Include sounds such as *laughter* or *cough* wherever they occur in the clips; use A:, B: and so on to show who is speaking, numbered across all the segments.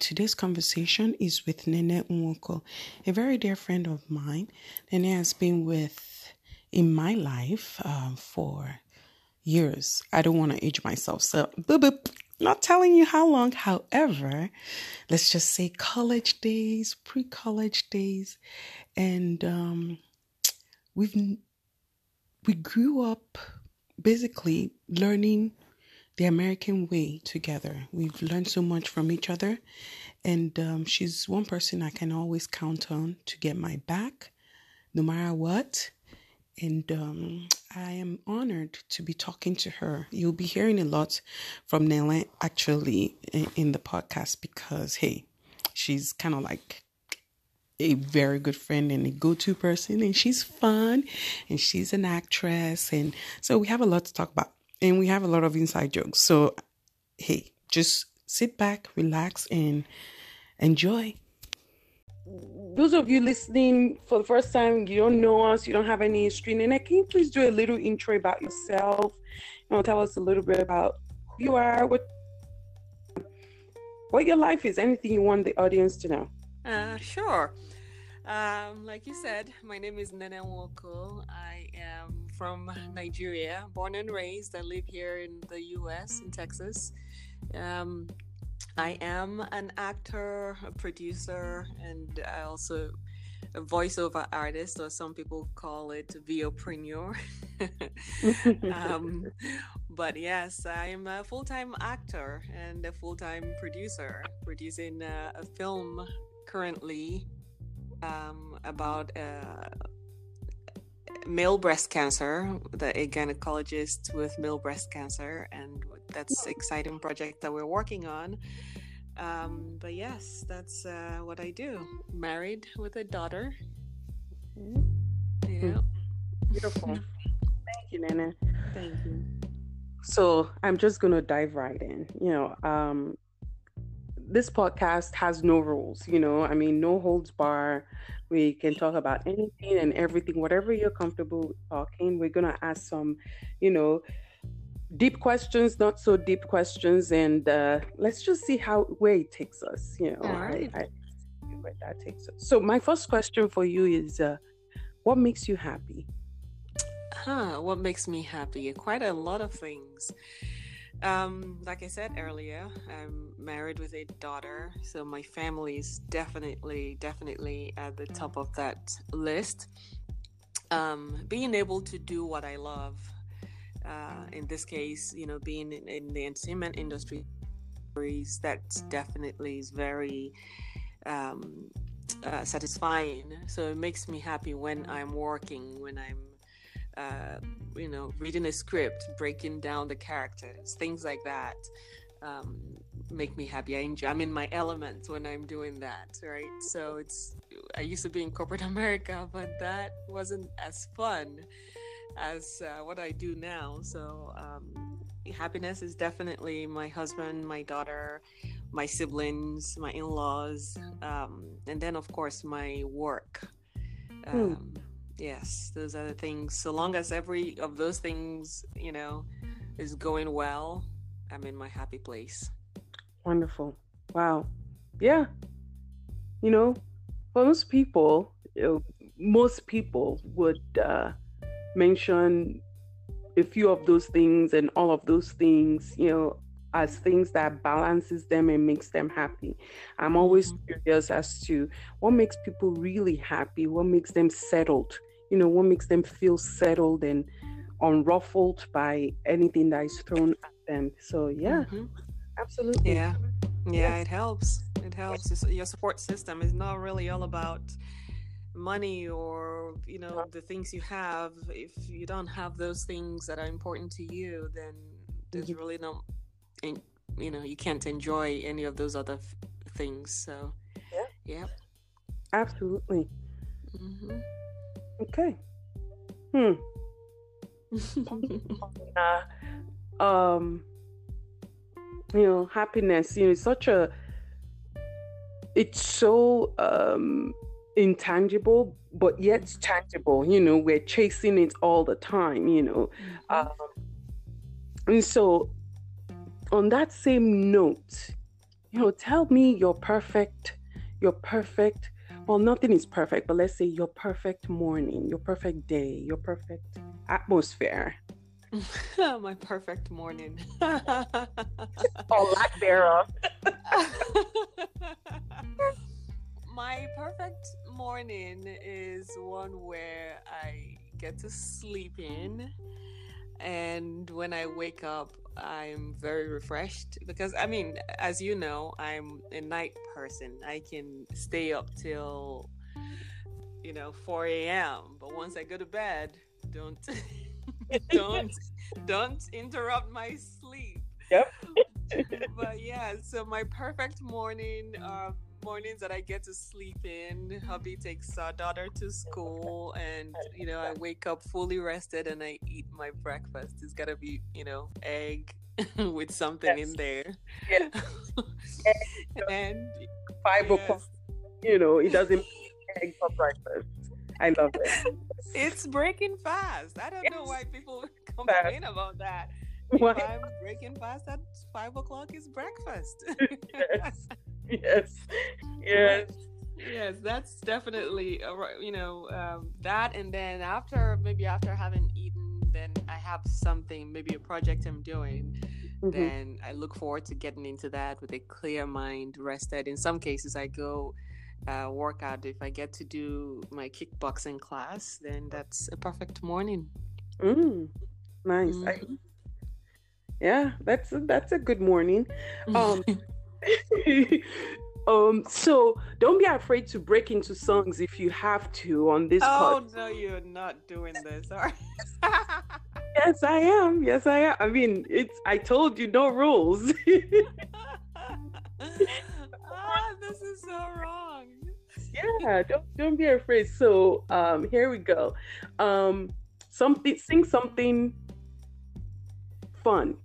A: Today's conversation is with Nene Nwoko, a very dear friend of mine. Nene has been with in my life uh, for years. I don't want to age myself, so boop, boop. not telling you how long. However, let's just say college days, pre-college days, and um, we've we grew up basically learning the American way together. We've learned so much from each other, and um, she's one person I can always count on to get my back, no matter what. And um, I am honored to be talking to her. You'll be hearing a lot from Nella actually in the podcast because, hey, she's kind of like a very good friend and a go-to person and she's fun and she's an actress and so we have a lot to talk about and we have a lot of inside jokes. So, hey, just sit back, relax, and enjoy. Those of you listening for the first time, you don't know us, you don't have any history, and can you please do a little intro about yourself? You know, tell us a little bit about who you are, what what your life is, anything you want the audience to know.
B: Uh, sure. Um, like you said, my name is Nene Nwoko. I am from Nigeria, born and raised. I live here in the US, in Texas. Um, I am an actor, a producer, and I also a voiceover artist, or some people call it VOpreneur. *laughs* um, but yes, I'm a full time actor and a full time producer, producing a, a film currently um, about uh, male breast cancer, the a gynecologist with male breast cancer, and that's exciting project that we're working on. Um, but yes, that's uh, what I do. Married with a daughter.
A: Mm-hmm. Yeah. Beautiful. *laughs* Thank you, Nana.
B: Thank you.
A: So I'm just gonna dive right in. You know, um, this podcast has no rules, you know, I mean, no holds bar. We can talk about anything and everything, whatever you're comfortable talking. We're going to ask some, you know, deep questions, not so deep questions, and uh, let's just see how where it takes us, you know, I, I, where that takes us. So, my first question for you is uh, what makes you happy?
B: Huh, what makes me happy? Quite a lot of things. Um, like I said earlier, I'm married with a daughter, so my family is definitely, definitely at the top of that list. Um, being able to do what I love, uh, in this case, you know, being in, in the entertainment industry, that definitely is very um, uh, satisfying. So it makes me happy when I'm working, when I'm uh, you know, reading a script, breaking down the characters, things like that, um, make me happy. I enjoy, I'm in my element when I'm doing that, right? So it's, I used to be in corporate *laughs* America, but that wasn't as fun as uh, what I do now. So, um, happiness is definitely my husband, my daughter, my siblings, my in laws, um, and then, of course, my work. Hmm. Um, yes those are the things. So long as every of those things you know is going well i'm in my happy place.
A: Wonderful. Wow. Yeah. You know for most people you know, most people would uh, mention a few of those things and all of those things you know as things that balances them and makes them happy. I'm always mm-hmm. curious as to what makes people really happy, what makes them settled, you know, what makes them feel settled and unruffled by anything that is thrown at them. So yeah, mm-hmm. absolutely.
B: Yeah. Yeah, it helps. It helps. It's, your support system is not really all about money or you know the things you have if you don't have those things that are important to you then there's mm-hmm. really no you know you can't enjoy any of those other f- things so yeah yeah
A: absolutely mm-hmm. Okay. Hmm. *laughs* uh, um, you know, happiness, you know, it's such a, it's so um, intangible, but yet tangible. You know, we're chasing it all the time, you know. Mm-hmm. Um, and so, on that same note, you know, tell me your perfect, your perfect. Well, nothing is perfect, but let's say your perfect morning, your perfect day, your perfect atmosphere. *laughs*
B: My perfect morning. *laughs*
A: or lack thereof. *laughs*
B: My perfect morning is one where I get to sleep in. And when I wake up, I'm very refreshed because I mean, as you know, I'm a night person. I can stay up till you know 4 a.m. But once I go to bed, don't *laughs* don't don't interrupt my sleep.
A: Yep.
B: but yeah, so my perfect morning. Uh, mornings that I get to sleep in. Hubby takes our daughter to school, and you know I wake up fully rested and I eat my breakfast. It's gotta be you know egg *laughs* with something yes. in there.
A: Yeah. *laughs*
B: and
A: five yes. o'clock. You know, it doesn't egg for breakfast. I love it.
B: It's breaking fast. I don't yes. know why people *laughs* complain fast. about that. If I'm breaking fast at five o'clock is breakfast.
A: yes. *laughs* yes, yes,
B: yes. That's definitely you know um, that, and then after maybe after having eaten, then I have something, maybe a project I'm doing. Mm-hmm. Then I look forward to getting into that with a clear mind, rested. In some cases, I go uh, workout. If I get to do my kickboxing class, then that's a perfect morning.
A: Mm, nice. Mm-hmm. I, yeah, that's a, that's a good morning. *laughs* Um, *laughs* um so don't be afraid to break into songs if you have to on this
B: oh no you're not doing this. Sorry *laughs*
A: yes i am. Yes i am. I mean it's i told you no rules.
B: Ah, this is so wrong.
A: Yeah don't don't be afraid. So um here we go. Um something sing something fun.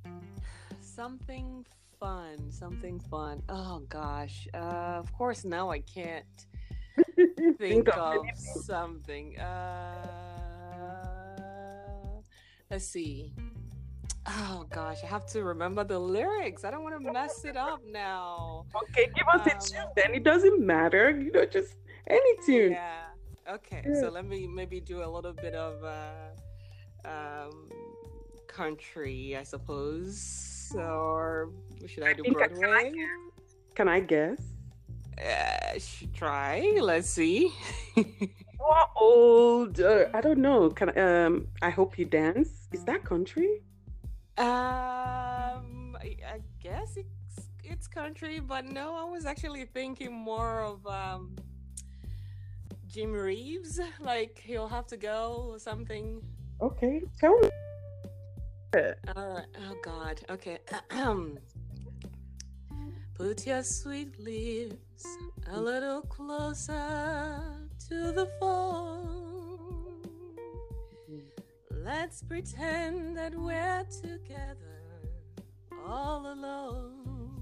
B: Something fun, something fun. Oh gosh. Uh, of course, now I can't *laughs* think, think of, of something. Uh, let's see. Oh gosh, I have to remember the lyrics. I don't want to mess it up now.
A: Okay, give us um, a tune then. It doesn't matter. You know, just any tune.
B: Yeah. Okay. Yeah. So let me maybe do a little bit of uh, um, country, I suppose or should I do I Broadway? Can I,
A: can I guess?
B: Uh, try. Let's see. *laughs*
A: How old? Uh, I don't know. Can um? I hope you dance. Is that country?
B: Um, I, I guess it's it's country, but no. I was actually thinking more of um. Jim Reeves, like he'll have to go or something.
A: Okay, tell me.
B: Uh, oh God. Okay. *clears throat* Put your sweet lips a little closer to the phone. Let's pretend that we're together all alone.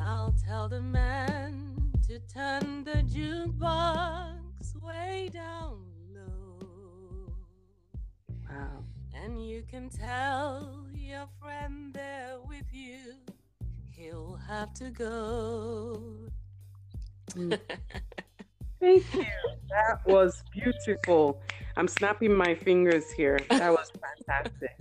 B: I'll tell the man to turn the jukebox way down And you can tell your friend there with you, he'll have to go.
A: Mm. Thank *laughs* you. That was beautiful. I'm snapping my fingers here. That was fantastic.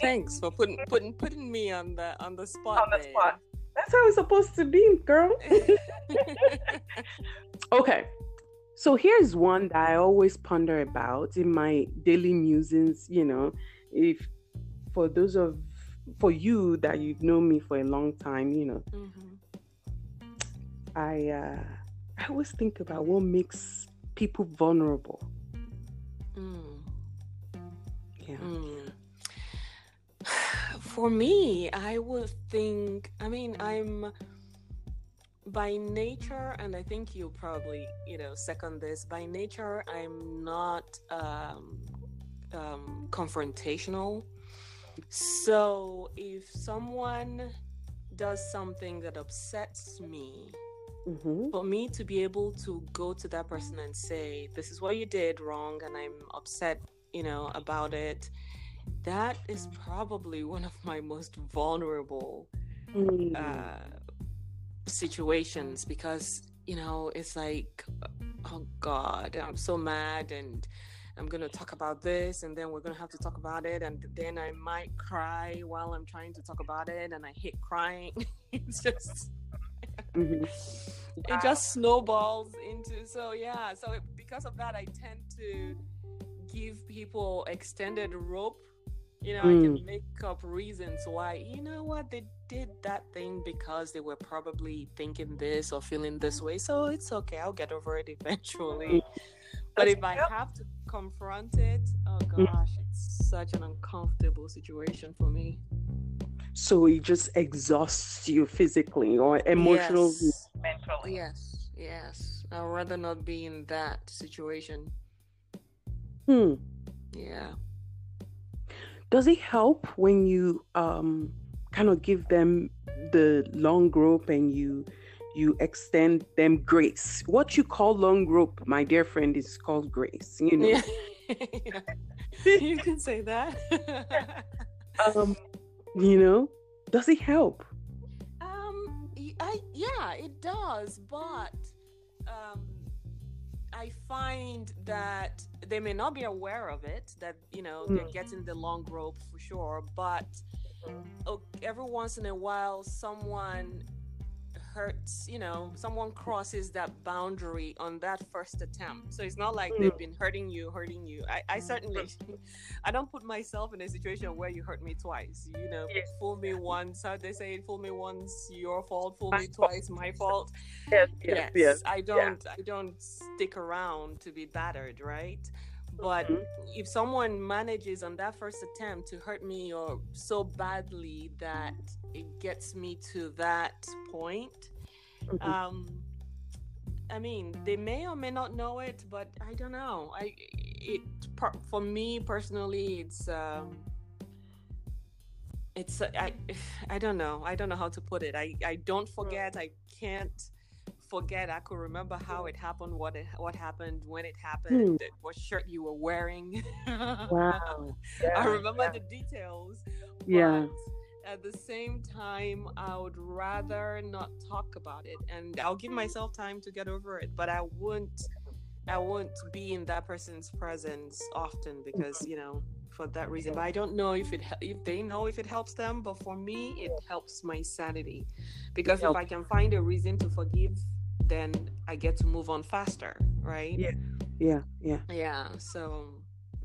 B: Thanks for putting putting putting me on the on the spot.
A: On the spot. That's how it's supposed to be, girl. *laughs* *laughs* okay. So here's one that I always ponder about in my daily musings, you know, if for those of for you that you've known me for a long time, you know, mm-hmm. I uh I always think about what makes people vulnerable. Mm. Yeah. Mm. *sighs*
B: For me, I would think I mean I'm by nature, and I think you probably, you know, second this, by nature, I'm not um, um, confrontational. So if someone does something that upsets me, mm-hmm. for me to be able to go to that person and say, This is what you did wrong, and I'm upset, you know, about it, that is probably one of my most vulnerable mm. uh, situations because you know it's like oh god i'm so mad and i'm gonna talk about this and then we're gonna have to talk about it and then i might cry while i'm trying to talk about it and i hate crying *laughs* it's just mm-hmm. it just snowballs into so yeah so it, because of that i tend to give people extended rope you know, mm. I can mm. make up reasons why, you know what, they did that thing because they were probably thinking this or feeling this way. So it's okay. I'll get over it *laughs* eventually. But if I have to confront it, oh mm. gosh, it's such an uncomfortable situation for me.
A: So it just exhausts you physically or emotionally,
B: yes. mentally. Yes, yes. I'd rather not be in that situation.
A: Hmm.
B: Yeah
A: does it help when you um, kind of give them the long rope and you you extend them grace? What you call long rope my dear friend is called grace you know?
B: Yeah. *laughs* you can say that. *laughs*
A: Um you know does it help?
B: Um I, yeah it does but um I find that they may not be aware of it, that, you know, they're hmm. getting the long rope for sure, but every once in a while, someone hurts, you know, someone crosses that boundary on that first attempt. So it's not like they've mm. been hurting you, hurting you. I, I certainly, *laughs* I don't put myself in a situation where you hurt me twice. You know, yes. fool me once, how they say it, fool me once, your fault, fool me twice, my fault.
A: Yes, yes, yes. yes.
B: I don't, yeah. I don't stick around to be battered, right? But mm-hmm. if someone manages on that first attempt to hurt me or so badly that it gets me to that point, mm-hmm. um, I mean, they may or may not know it, but I don't know. I it for me personally, it's um, it's I *sighs* I don't know. I don't know how to put it. I I don't forget. I can't forget. I could remember how it happened, what it what happened, when it happened, hmm. what shirt you were wearing.
A: wow. *laughs*
B: Yeah, I remember yeah. the details.
A: Yeah.
B: At the same time, I would rather not talk about it, and I'll give myself time to get over it. But I wouldn't, I wouldn't be in that person's presence often because you know for that reason. But I don't know if it if they know if it helps them. But for me, it helps my sanity because if I can find a reason to forgive then I get to move on faster, right?
A: Yeah, yeah, yeah.
B: Yeah. So,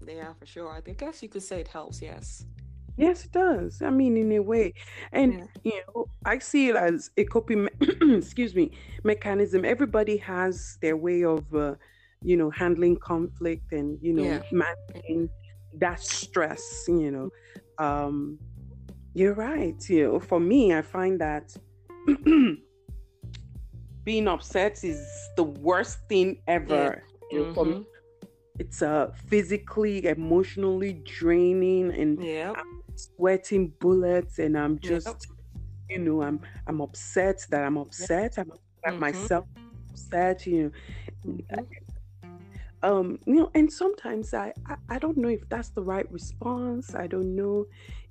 B: yeah, for sure. I guess you could say it helps. Yes.
A: Yes, it does. I mean, in a way, and yeah. you know, I see it as a coping, *clears throat* excuse me, mechanism. Everybody has their way of, uh, you know, handling conflict and you know, yeah. managing that stress. You know, um, you're right. You know, for me, I find that *clears throat* being upset is the worst thing ever. Yeah. Mm-hmm. It's uh, physically, emotionally draining, and
B: yeah.
A: I'm sweating bullets, and I'm just, yep. you know, I'm I'm upset that I'm upset. Yep. I'm upset mm-hmm. myself upset. You know. Mm-hmm. Um, you know, and sometimes I, I, I don't know if that's the right response. I don't know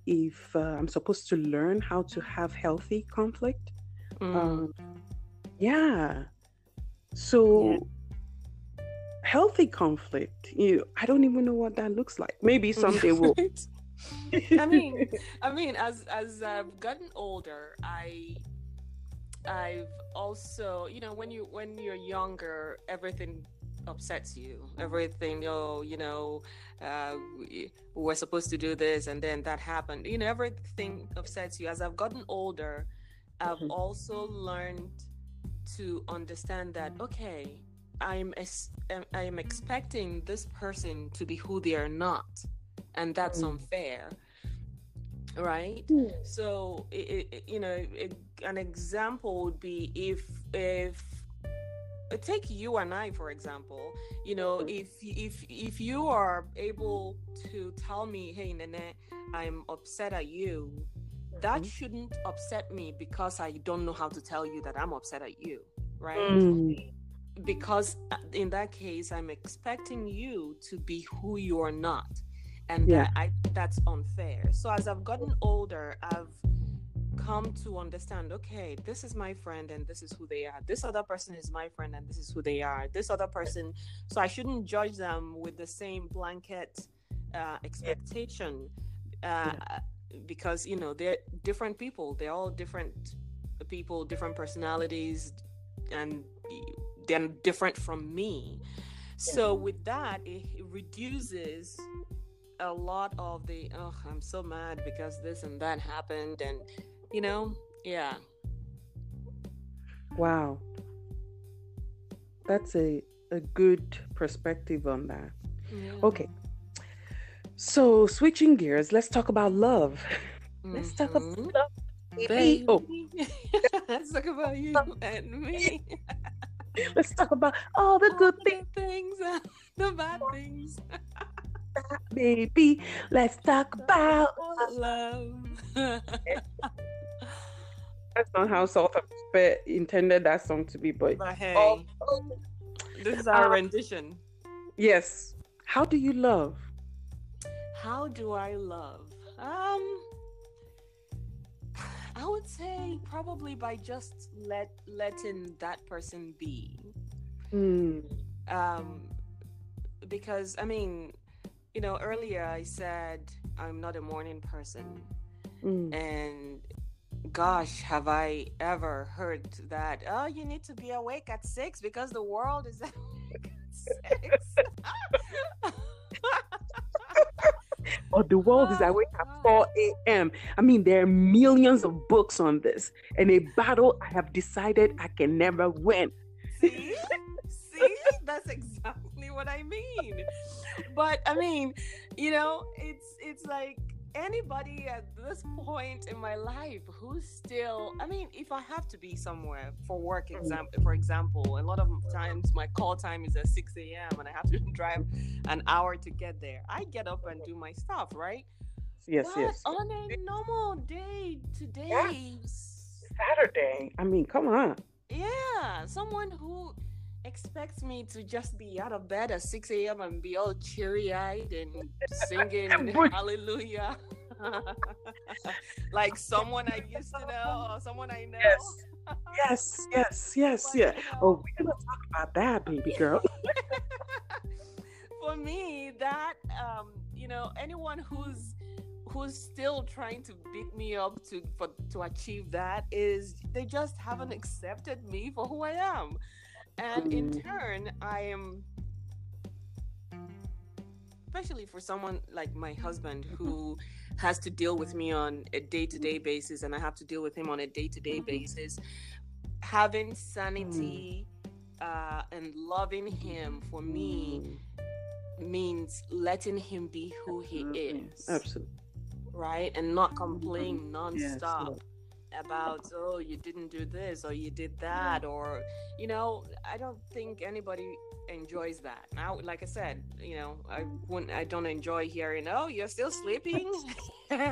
A: if uh, I'm supposed to learn how to have healthy conflict. Mm. Um, yeah. So yeah. healthy conflict, you I don't even know what that looks like. Maybe *laughs* someday we'll
B: I mean, I mean, as as I've gotten older, I I've also, you know, when you when you're younger, everything upsets you. Everything, oh, you know, uh, we, we're supposed to do this, and then that happened. You know, everything upsets you. As I've gotten older, I've mm-hmm. also learned to understand that okay i'm i'm expecting this person to be who they are not and that's mm. unfair right mm. so it, it, you know it, an example would be if if take you and I for example you know mm. if if if you are able to tell me hey Nene I'm upset at you that mm-hmm. shouldn't upset me because I don't know how to tell you that I'm upset at you, right? Mm. Because uh, in that case, I'm expecting you to be who you are not, and yeah. that I that's unfair. So as I've gotten older, I've come to understand okay this is my friend and this is who they are this other person is my friend and this is who they are this other person so i shouldn't judge them with the same blanket uh, expectation uh, yeah. Because you know they're different people. They're all different people different personalities and they're different from me. So with that it reduces a lot of the oh i'm so mad because this and that happened and you know yeah.
A: Wow. That's a a good perspective on that. Yeah. okay so switching gears let's talk about love mm-hmm. *laughs* let's talk about mm-hmm. love
B: baby. Oh. *laughs* let's talk about you and me *laughs*
A: let's talk about all the all good
B: the things, things the bad things
A: baby let's talk about
B: love
A: that's not how Salt of Spit intended that song to be, but,
B: but hey, oh, this is our um, rendition.
A: Yes. How do you love?
B: How do I love? Um, I would say probably by just let letting that person be.
A: Mm.
B: Um, because I mean, you know, earlier I said I'm not a morning person, mm. and gosh, have I ever heard that? Oh, you need to be awake at six because the world is at *laughs* six. *laughs*
A: or the world is awake at ah. 4 a.m. I mean, there are millions of books on this, and a battle I have decided I can never win.
B: See? See? That's exactly what I mean. But I mean, you know, it's it's like anybody at this point in my life who's still i mean if i have to be somewhere for work mm. example for example a lot of times my call time is at 6 a.m and i have to *laughs* drive an hour to get there. I get up and do my stuff right?
A: Yes but yes.
B: on a normal day today
A: yeah. saturday. I mean come on.
B: Yeah someone who expects me to just be out of bed at 6 a.m. and be all cheery eyed and singing *laughs* hallelujah. *laughs* like someone I used to know or someone I know.
A: Yes, *laughs* yes, yes, yes, yeah. You know, oh, we're gonna talk about that, baby girl.
B: For me, that um, you know, anyone who's who's still trying to beat me up to for to achieve that is they just haven't accepted me for who I am and in mm. turn i am especially for someone like my husband who has to deal with me on a day-to-day mm. basis and i have to deal with him on a day-to-day mm-hmm. basis having sanity mm. uh, and loving him for me mm. means letting him be who he is.
A: Absolutely
B: right? And not mm-hmm. complaining nonstop. yes, about oh you didn't do this or you did that or you know i don't think anybody enjoys that. Now like i said you know i wouldn't i don't enjoy hearing oh you're still sleeping? *laughs*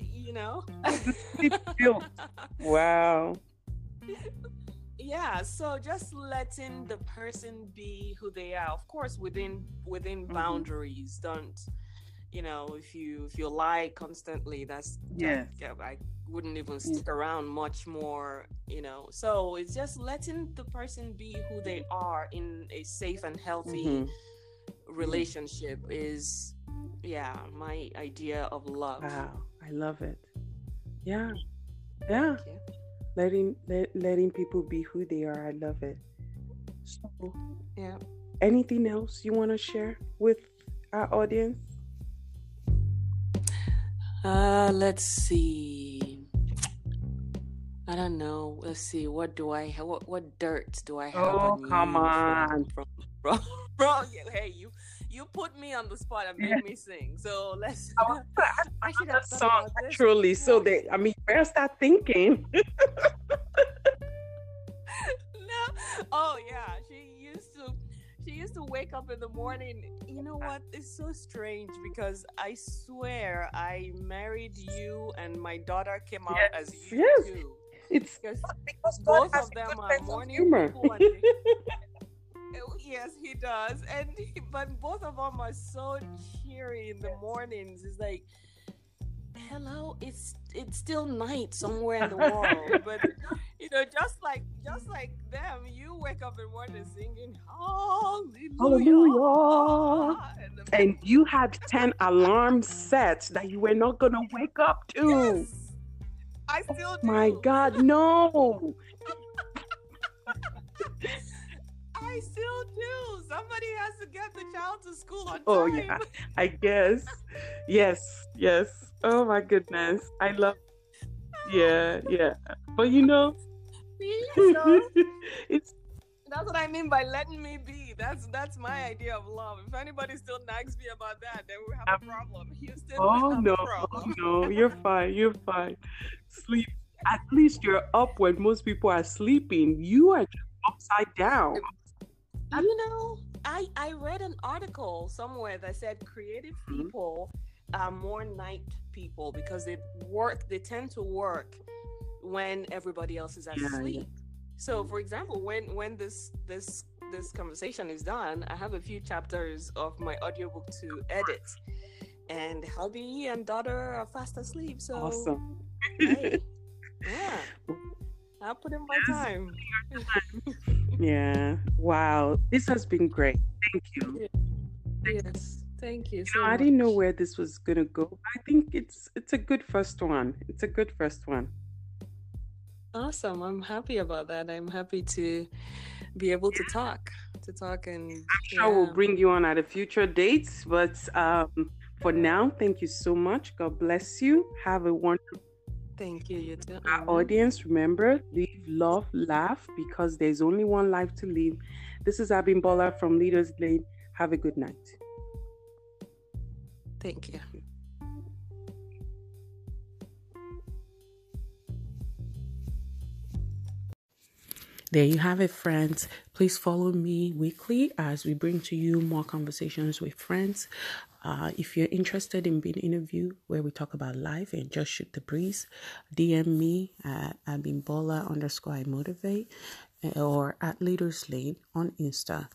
B: You know? *laughs*
A: Wow.
B: Yeah so just letting the person be who they are of course within within mm-hmm. boundaries. Don't you know if you if you lie constantly that's
A: yeah.
B: i wouldn't even stick around much more you know. So it's just letting the person be who they are in a safe and healthy mm-hmm. relationship is yeah my idea of love.
A: Wow i love it. Yeah yeah. letting let, letting people be who they are i love it.
B: So yeah.
A: anything else you want to share with our audience
B: uh, let's see. I don't know. Let's see. What do I have? What, what dirt do I have
A: oh,
B: on
A: come on.
B: From, *laughs* from, from, hey, you you put me on the spot and made me sing. So let's. *laughs* I, *laughs*
A: I should have song truly. So they, I mean, where I start thinking? no.
B: Oh yeah, to wake up in the morning. You know what? It's so strange because I swear I married you and my daughter came out yes. as you
A: yes.
B: too.
A: It's
B: because, because both of them are morning people. *laughs* Oh, yes, he does, and but both of them are so cheery in the mornings. It's like hello, it's it's still night somewhere in the *laughs* world, but you know, just like just like them, you wake up in the morning singing Hallelujah,
A: Hallelujah.
B: and,
A: And you had 10 alarm sets that you were not going to wake up to.
B: yes, I oh still do.
A: My God, no. *laughs*
B: I still do. Somebody has to get the child to school on time.
A: Oh, yeah. I guess. Yes, yes. Oh, my goodness. I love. Yeah, yeah. But you know,
B: So,
A: it's
B: that's what I mean by letting me be. That's that's my idea of love. If anybody still nags me about that, then we have a problem. *laughs* You still
A: oh
B: have
A: no, oh
B: problem.
A: no, you're fine, you're fine. Sleep. At least you're up when most people are sleeping. You are just upside down.
B: You know, I I read an article somewhere that said creative
A: Mhm.
B: people are more night people because they work. They tend to work when everybody else is
A: Yeah, yeah.
B: asleep. So, for example, when when this this this conversation is done, I have a few chapters of my audiobook to edit, and hubby and daughter are fast asleep. So,
A: Awesome.
B: hey, *laughs* yeah, I'll put in my time. *laughs*
A: Yeah. Wow. This has been great. Thank you.
B: Yes, thank you.
A: You
B: So
A: know, I didn't know where this was gonna go. I think it's it's a good first one. It's a good first one.
B: Awesome. I'm happy about that. I'm happy to be able to talk, to talk and
A: I'm sure we'll bring you on at a future date. But um, for now, thank you so much. God bless you. Have a wonderful
B: Thank you, you too.
A: our audience. Remember, live, love, laugh, because there's only one life to live. This is Abimbola from Leaders Lane. Have a good night.
B: Thank you.
A: There you have it, friends. Please follow me weekly as we bring to you more conversations with friends. Uh, if you're interested in being interviewed where we talk about life and just shoot the breeze, DM me at abimbola underscore I motivate or at Leaders Lane on Insta.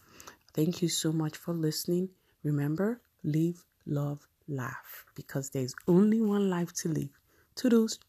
A: Thank you so much for listening. Remember, live, love, laugh because there's only one life to live. Toodles.